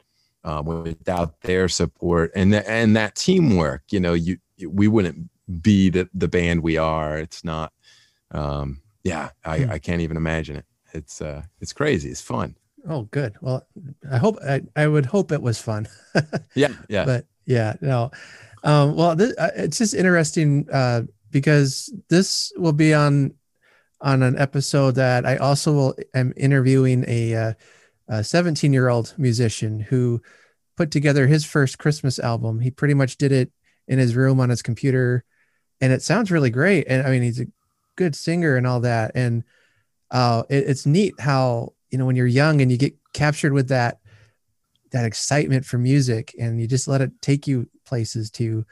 um, without their support and th- and that teamwork, you know, you we wouldn't be the the band we are. It's not. Um, yeah, I, Hmm. I can't even imagine it. It's uh, it's crazy. It's fun. Oh, good. Well, I hope I, I would hope it was fun. Yeah, yeah. but yeah, no. Um, well, this, uh, it's just interesting uh, because this will be on on an episode that I also will, am interviewing a uh, 17 year old musician who put together his first Christmas album. He pretty much did it in his room on his computer, and it sounds really great. And I mean, he's a good singer and all that. And uh, it, it's neat how you know when you're young and you get captured with that that excitement for music and you just let it take you places to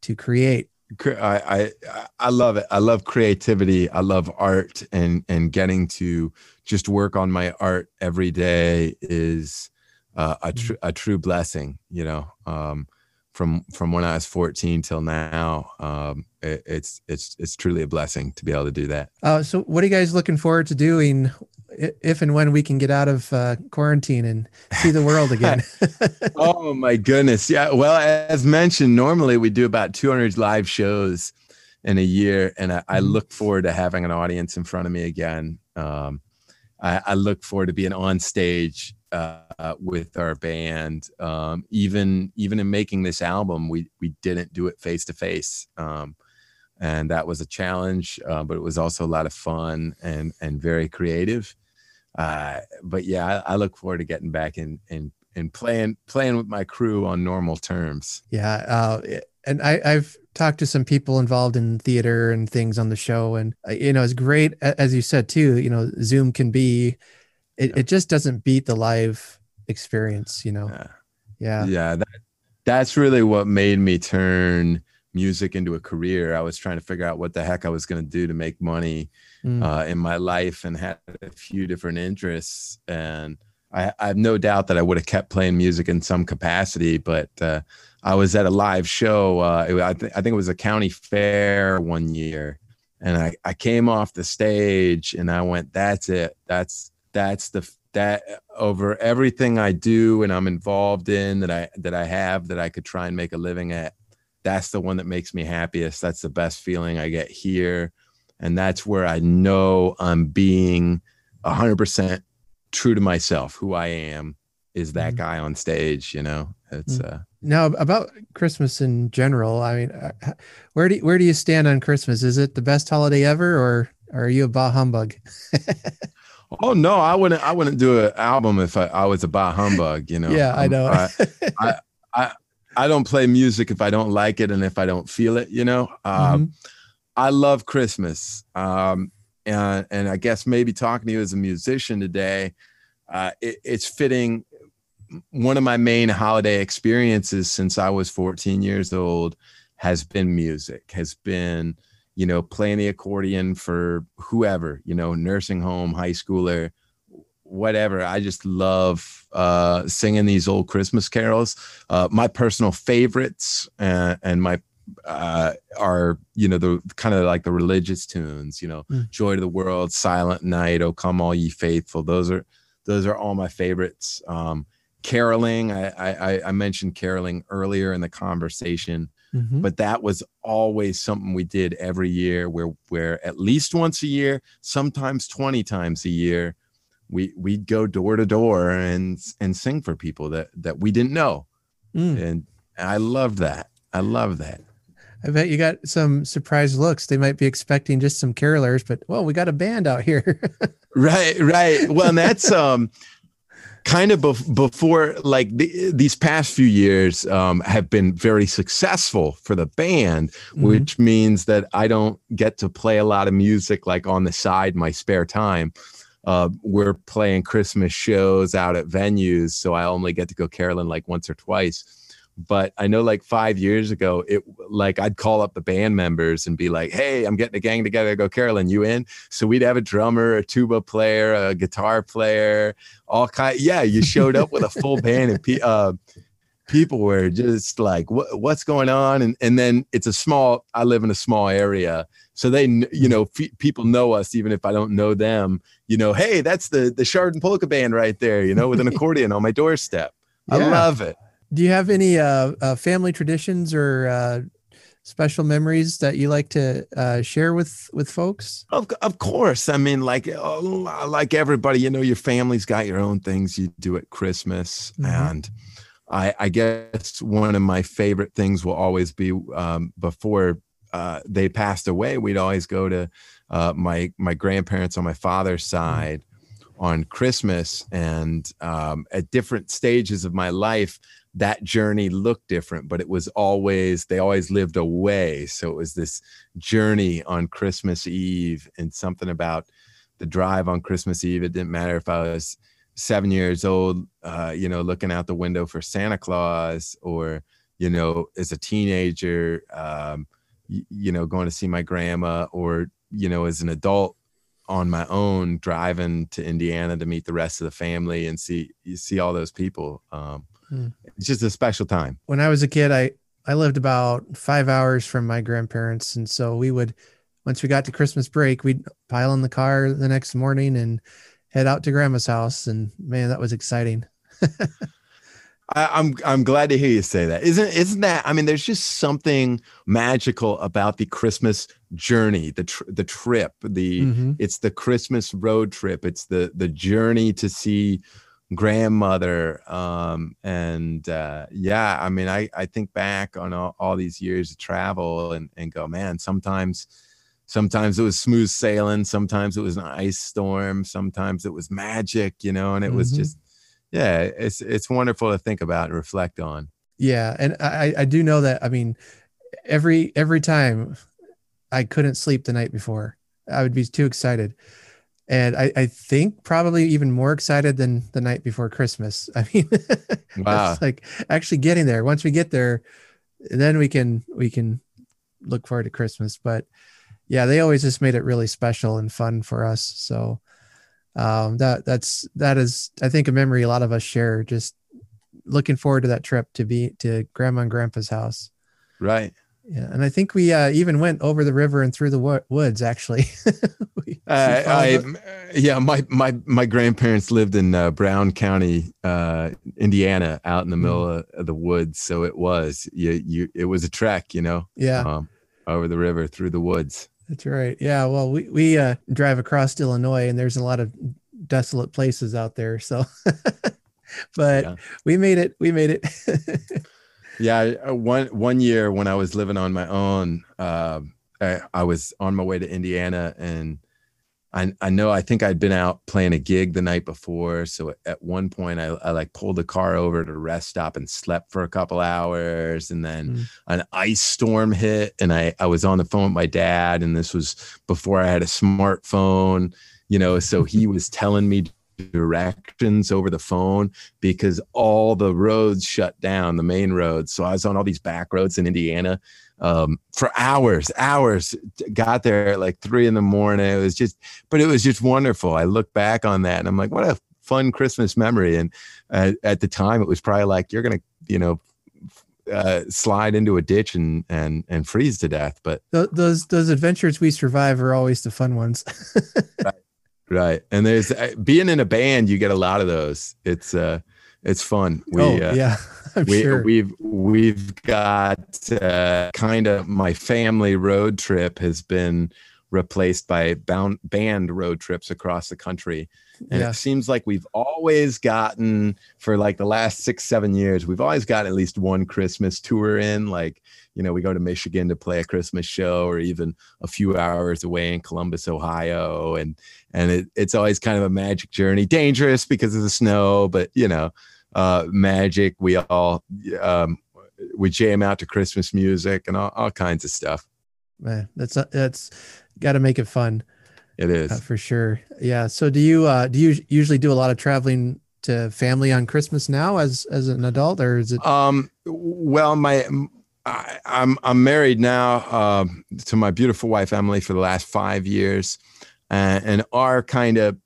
to create Cre- I, I I love it. I love creativity. I love art and and getting to just work on my art every day is uh, a true a true blessing. You know, um, from from when I was 14 till now, um, it, it's it's it's truly a blessing to be able to do that. uh, so what are you guys looking forward to doing if and when we can get out of uh, quarantine and see the world again oh my goodness. Yeah. Well, as mentioned, normally we do about 200 live shows in a year, and I, I Mhm. look forward to having an audience in front of me again. Um, I, I look forward to being on stage uh, with our band. Um, even even in making this album, we we didn't do it face to face, and that was a challenge, uh, but it was also a lot of fun and and very creative. Uh, but yeah, I, I look forward to getting back in and and playing playing with my crew on normal terms. yeah uh, and I, i've talked to some people involved in theater and things on the show and uh, you know it's great as you said too you know zoom can be it, it just doesn't beat the live experience you know Uh, yeah yeah, that, that's really what made me turn music into a career. I was trying to figure out what the heck I was going to do to make money Mm. uh, in my life and had a few different interests. And I, I have no doubt that I would have kept playing music in some capacity, but uh, I was at a live show. Uh, it, I, th- I think it was a county fair one year. And I, I came off the stage and I went, that's it. That's, that's the, that over everything I do and I'm involved in that I, that I have that I could try and make a living at. That's the one that makes me happiest. That's the best feeling I get here and that's where I know I'm being 100% true to myself. Who I am is that Mhm. guy on stage. You know, it's Mm. uh, Now about Christmas in general, I mean, uh, where do you, where do you stand on Christmas? Is it the best holiday ever, or are you a bah humbug? oh no, I wouldn't. I wouldn't do an album if I, I was a bah humbug. You know. yeah, I know. I, I don't play music if I don't like it and if I don't feel it. You know. Um, Mhm. I love Christmas. Um, and, and I guess maybe talking to you as a musician today, uh, it, it's fitting. One of my main holiday experiences since I was 14 years old has been music, has been, you know, playing the accordion for whoever, you know, nursing home, high schooler, whatever. I just love uh, singing these old Christmas carols. Uh, my personal favorites uh, and my uh, are you know the kind of like the religious tunes you know Mm. joy to the world silent night oh come all ye faithful those are those are all my favorites um caroling i i i mentioned caroling earlier in the conversation Mhm. but that was always something we did every year where where at least once a year sometimes 20 times a year we we'd go door to door and and sing for people that that we didn't know Mm. and i love that i love that I bet you got some surprised looks. They might be expecting just some carolers, but well, we got a band out here. right right well and that's um kind of bef- before like the, these past few years um have been very successful for the band Mhm. which means that i don't get to play a lot of music like on the side my spare time uh, we're playing christmas shows out at venues so i only get to go caroling like once or twice but i know like five years ago it like i'd call up the band members and be like hey i'm getting a gang together. To go Carolyn, you in? So we'd have a drummer a tuba player a guitar player all kind yeah you showed up with a full band and pe- uh, people were just like what, what's going on? And and then it's a small i live in a small area so they you know f- people know us even if i don't know them you know hey that's the the Chardon polka band right there you know with an accordion on my doorstep. I love it Do you have any uh, uh, family traditions or uh, special memories that you like to uh, share with with folks? Of, of course. I mean, like uh, like everybody, you know, your family's got your own things you do at Christmas, Mhm. and I, I guess one of my favorite things will always be um, before uh, they passed away. We'd always go to uh, my my grandparents on my father's side on Christmas, and um, at different stages of my life, that journey looked different, but it was always they always lived away. So it was this journey on Christmas Eve and something about the drive on Christmas Eve. It didn't matter if I was seven years old, uh, you know, looking out the window for Santa Claus, or you know, as a teenager, um, you know, going to see my grandma, or you know, as an adult on my own driving to Indiana to meet the rest of the family and see see all those people. Um, Hmm. It's just a special time. When I was a kid, I I lived about five hours from my grandparents, and so we would once we got to Christmas break, we'd pile in the car the next morning and head out to grandma's house. And man, that was exciting. I, I'm I'm glad to hear you say that. Isn't isn't that? I mean, there's just something magical about the Christmas journey, the tr- the trip, the Mhm. it's the Christmas road trip. It's the the journey to see grandmother. Um, and uh, yeah, I mean, I I think back on all, all these years of travel and and go, man. Sometimes, sometimes it was smooth sailing. Sometimes it was an ice storm. Sometimes it was magic. You know, and it was Mhm. just yeah, it's it's wonderful to think about and reflect on. Yeah, and I I do know that. I mean, every every time I couldn't sleep the night before, I would be too excited, and I I think probably even more excited than the night before Christmas. I mean, Wow. it's like actually getting there. Once we get there, then we can we can look forward to Christmas. But yeah, they always just made it really special and fun for us. So um, that that's that is I think a memory a lot of us share. Just looking forward to that trip to be to Grandma and Grandpa's house. Right. Yeah, and I think we uh, even went over the river and through the wo- woods. Actually, we, uh, I, yeah, my my my grandparents lived in uh, Brown County, uh, Indiana, out in the middle mm. of, the woods. So it was you you it was a trek, you know. Yeah. Um, over the river through the woods. That's right. Yeah. Well, we we uh, drive across Illinois, and there's a lot of desolate places out there. So, but yeah. we made it. We made it. yeah uh, one one year when i was living on my own uh, I, I, was on my way to indiana and I, I know i think i'd been out playing a gig the night before. So at one point i, I like pulled the car over to a rest stop and slept for a couple hours. And then mm. an ice storm hit and I, I was on the phone with my dad. And this was before i had a smartphone you know so he was telling me directions over the phone because all the roads shut down, the main roads. So I was on all these back roads in Indiana um, for hours, hours. Got there at like three in the morning. It was just, but it was just wonderful. I look back on that and I'm like, what a fun Christmas memory. And uh, at the time, it was probably like, you're going to, you know, uh, slide into a ditch and and and freeze to death. But those those adventures we survive are always the fun ones. right. Right. And there's uh, being in a band, you get a lot of those. It's uh it's fun. We oh, uh, yeah. I'm we sure. we've we've got uh, kind of my family road trip has been replaced by bound, band road trips across the country. And yeah. it seems like we've always gotten for like the last six, seven years, we've always got at least one Christmas tour in. Like, you know, we go to Michigan to play a Christmas show or even a few hours away in Columbus, Ohio. And and it, it's always kind of a magic journey. Dangerous because of the snow, but you know, uh magic. We all um we jam out to Christmas music and all, all kinds of stuff. Man, that's that's got to make it fun. It is uh, for sure. Yeah. So do you uh, do you usually do a lot of traveling to family on Christmas now as as an adult, or is it? Um. Well, my I, am I'm, I'm married now uh, to my beautiful wife Emily for the last five years, uh, and our kind of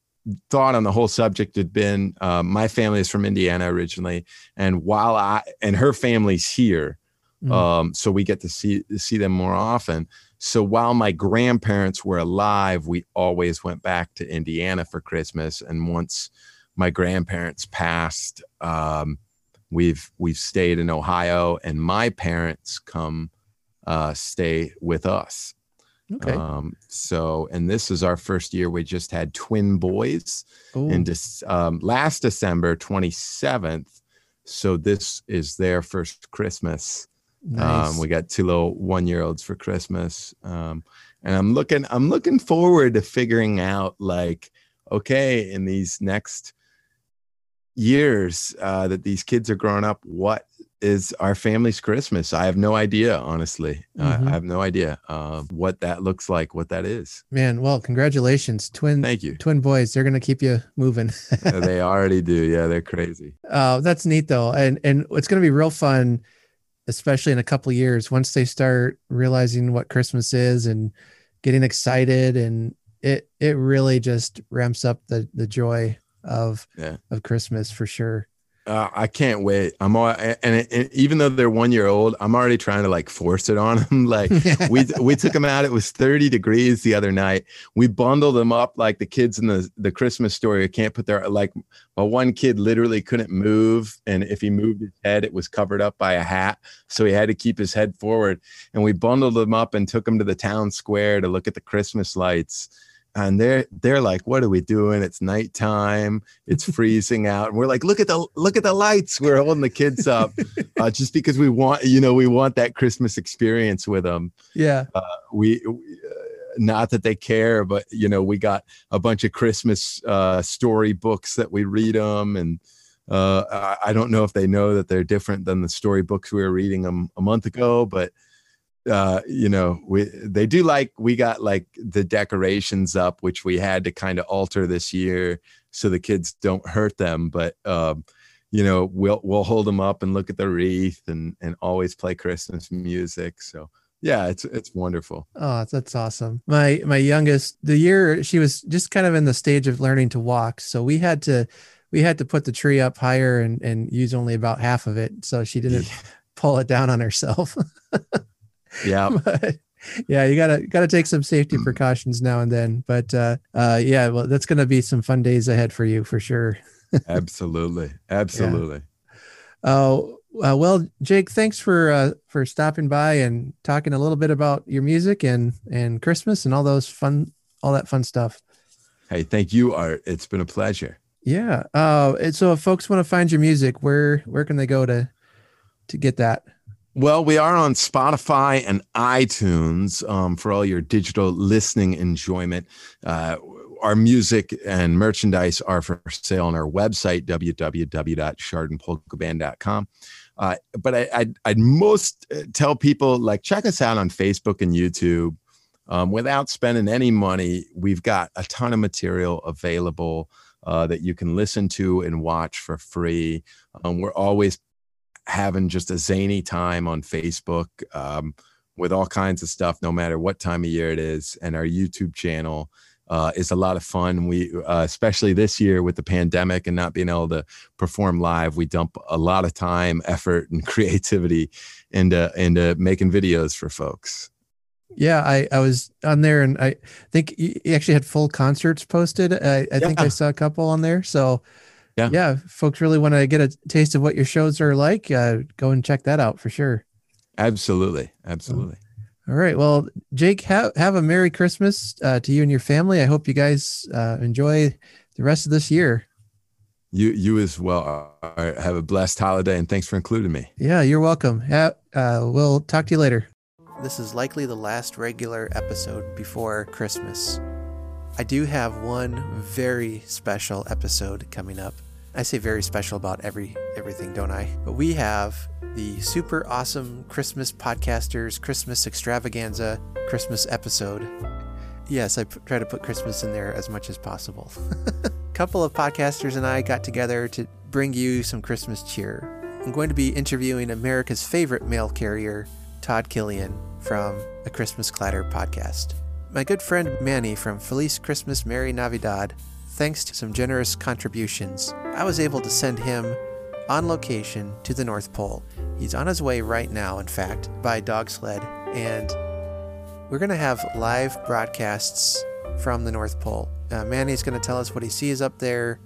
thought on the whole subject had been uh, my family is from Indiana originally, and while I and her family's here, mm. um, so we get to see see them more often. So while my grandparents were alive, we always went back to Indiana for Christmas. And once my grandparents passed, um, we've we've stayed in Ohio, and my parents come uh, stay with us. Okay. Um, so, and this is our first year. We just had twin boys in this um, last December 27th. So this is their first Christmas nice. Um, we got two little one year olds for Christmas. Um, and I'm looking, I'm looking forward to figuring out like, okay, in these next years uh, that these kids are growing up, what is our family's Christmas? I have no idea, honestly. Mm-hmm. I, I, have no idea uh, what that looks like, what that is. Man, well, congratulations, twin. Thank you, twin boys. They're gonna keep you moving. they already do. Yeah, they're crazy. Oh, that's neat though, and and it's gonna be real fun especially in a couple years once they start realizing what christmas is and getting excited and it it really just ramps up the the joy of yeah. of christmas for sure uh, I can't wait. I'm all, and, and, even though they're one year old, I'm already trying to like force it on them. like we we took them out. It was 30 degrees the other night. We bundled them up like the kids in the the Christmas story. Can't put their like. Well, one kid literally couldn't move, and if he moved his head, it was covered up by a hat, so he had to keep his head forward. And we bundled them up and took them to the town square to look at the Christmas lights and they're they're like what are we doing? It's nighttime. It's freezing out. And we're like look at the look at the lights. We're holding the kids up uh, just because we want you know we want that christmas experience with them yeah. Uh, we, we uh, not that they care but you know we got a bunch of christmas uh, story books that we read them and uh, I don't know if they know that they're different than the storybooks we were reading them a month ago, but uh you know we they do like we got like the decorations up which we had to kind of alter this year so the kids don't hurt them but um you know we'll we'll hold them up and look at the wreath and and always play christmas music so yeah, it's it's wonderful. Oh, that's awesome. My my youngest, the year she was just kind of in the stage of learning to walk, so we had to we had to put the tree up higher and and use only about half of it, so she didn't Yeah. pull it down on herself. Yeah, but yeah, you gotta gotta take some safety precautions now and then. But uh, uh, yeah, well, that's gonna be some fun days ahead for you for sure. absolutely, absolutely. Uh, uh, well, Jake, thanks for uh, for stopping by and talking a little bit about your music and and Christmas and all those fun all that fun stuff. Hey, thank you, Art. It's been a pleasure. Yeah. Uh, and so if folks want to find your music, where where can they go to to get that? Well, we are on Spotify and iTunes um, for all your digital listening enjoyment. Uh, our music and merchandise are for sale on our website, www.chardonpolkaband.com. Uh, but I, I'd, I'd most uh, tell people like check us out on Facebook and YouTube. Um, without spending any money, we've got a ton of material available uh, that you can listen to and watch for free. Um, we're always having just a zany time on Facebook um, with all kinds of stuff, no matter what time of year it is. And our YouTube channel uh, is a lot of fun. We, uh, especially this year with the pandemic and not being able to perform live, we dump a lot of time, effort, and creativity into into making videos for folks. Yeah, I, I was on there and I think you actually had full concerts posted. I, I think I saw a couple on there. So Yeah. yeah, folks really want to get a taste of what your shows are like, uh, go and check that out for sure. Absolutely, absolutely. All right. Well, Jake, have, have a Merry Christmas uh, to you and your family. I hope you guys uh, enjoy the rest of this year. You you as well. Art. Have a blessed holiday, and thanks for including me. Yeah, you're welcome. Ha- uh, we'll talk to you later. This is likely the last regular episode before Christmas. I do have one very special episode coming up. I say very special about every everything, don't I? But we have the super awesome Christmas podcasters Christmas extravaganza Christmas episode. Yes, I p- try to put Christmas in there as much as possible. A couple of podcasters and I got together to bring you some Christmas cheer. I'm going to be interviewing America's favorite mail carrier, Todd Killian, from a Christmas Clatter podcast. My good friend Manny from Feliz Christmas Merry Navidad, thanks to some generous contributions, I was able to send him on location to the North Pole. He's on his way right now, in fact, by dog sled, and we're going to have live broadcasts from the North Pole. Uh, Manny's going to tell us what he sees up there,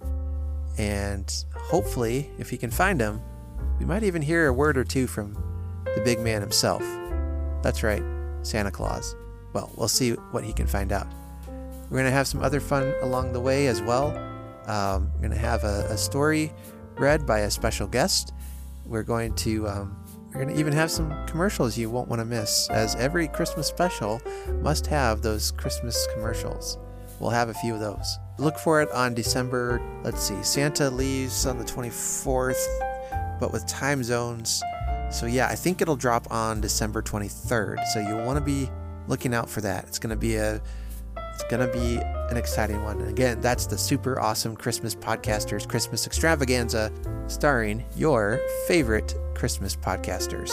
and hopefully, if he can find him, we might even hear a word or two from the big man himself. That's right, Santa Claus. Well, we'll see what he can find out. We're going to have some other fun along the way as well. Um, we're going to have a, a story read by a special guest. We're going to um, we're going to even have some commercials you won't want to miss, as every Christmas special must have those Christmas commercials. We'll have a few of those. Look for it on December. Let's see, Santa leaves on the 24th, but with time zones. So, yeah, I think it'll drop on December 23rd. So, you'll want to be looking out for that. It's going to be a it's to be an exciting one. And again, that's the super awesome Christmas podcasters Christmas extravaganza starring your favorite Christmas podcasters.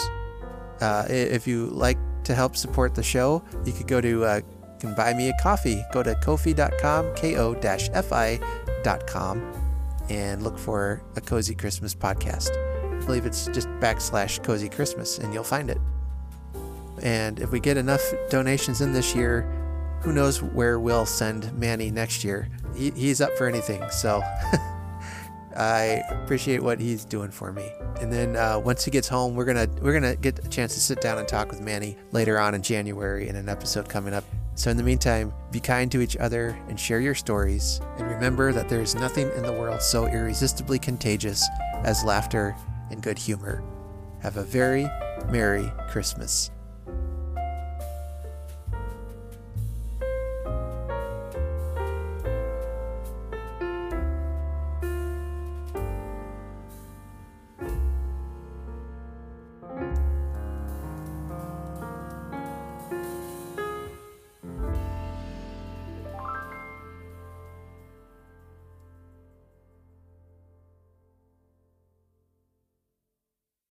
Uh, if you like to help support the show, you could go to uh, can buy me a coffee. Go to kofi.com, ko-fi.com, and look for a cozy Christmas podcast. I believe it's just backslash cozy Christmas, and you'll find it. And if we get enough donations in this year, who knows where we'll send Manny next year? He, he's up for anything, so I appreciate what he's doing for me. And then uh, once he gets home, we're gonna we're gonna get a chance to sit down and talk with Manny later on in January in an episode coming up. So in the meantime, be kind to each other and share your stories. And remember that there is nothing in the world so irresistibly contagious as laughter and good humor. Have a very Merry Christmas.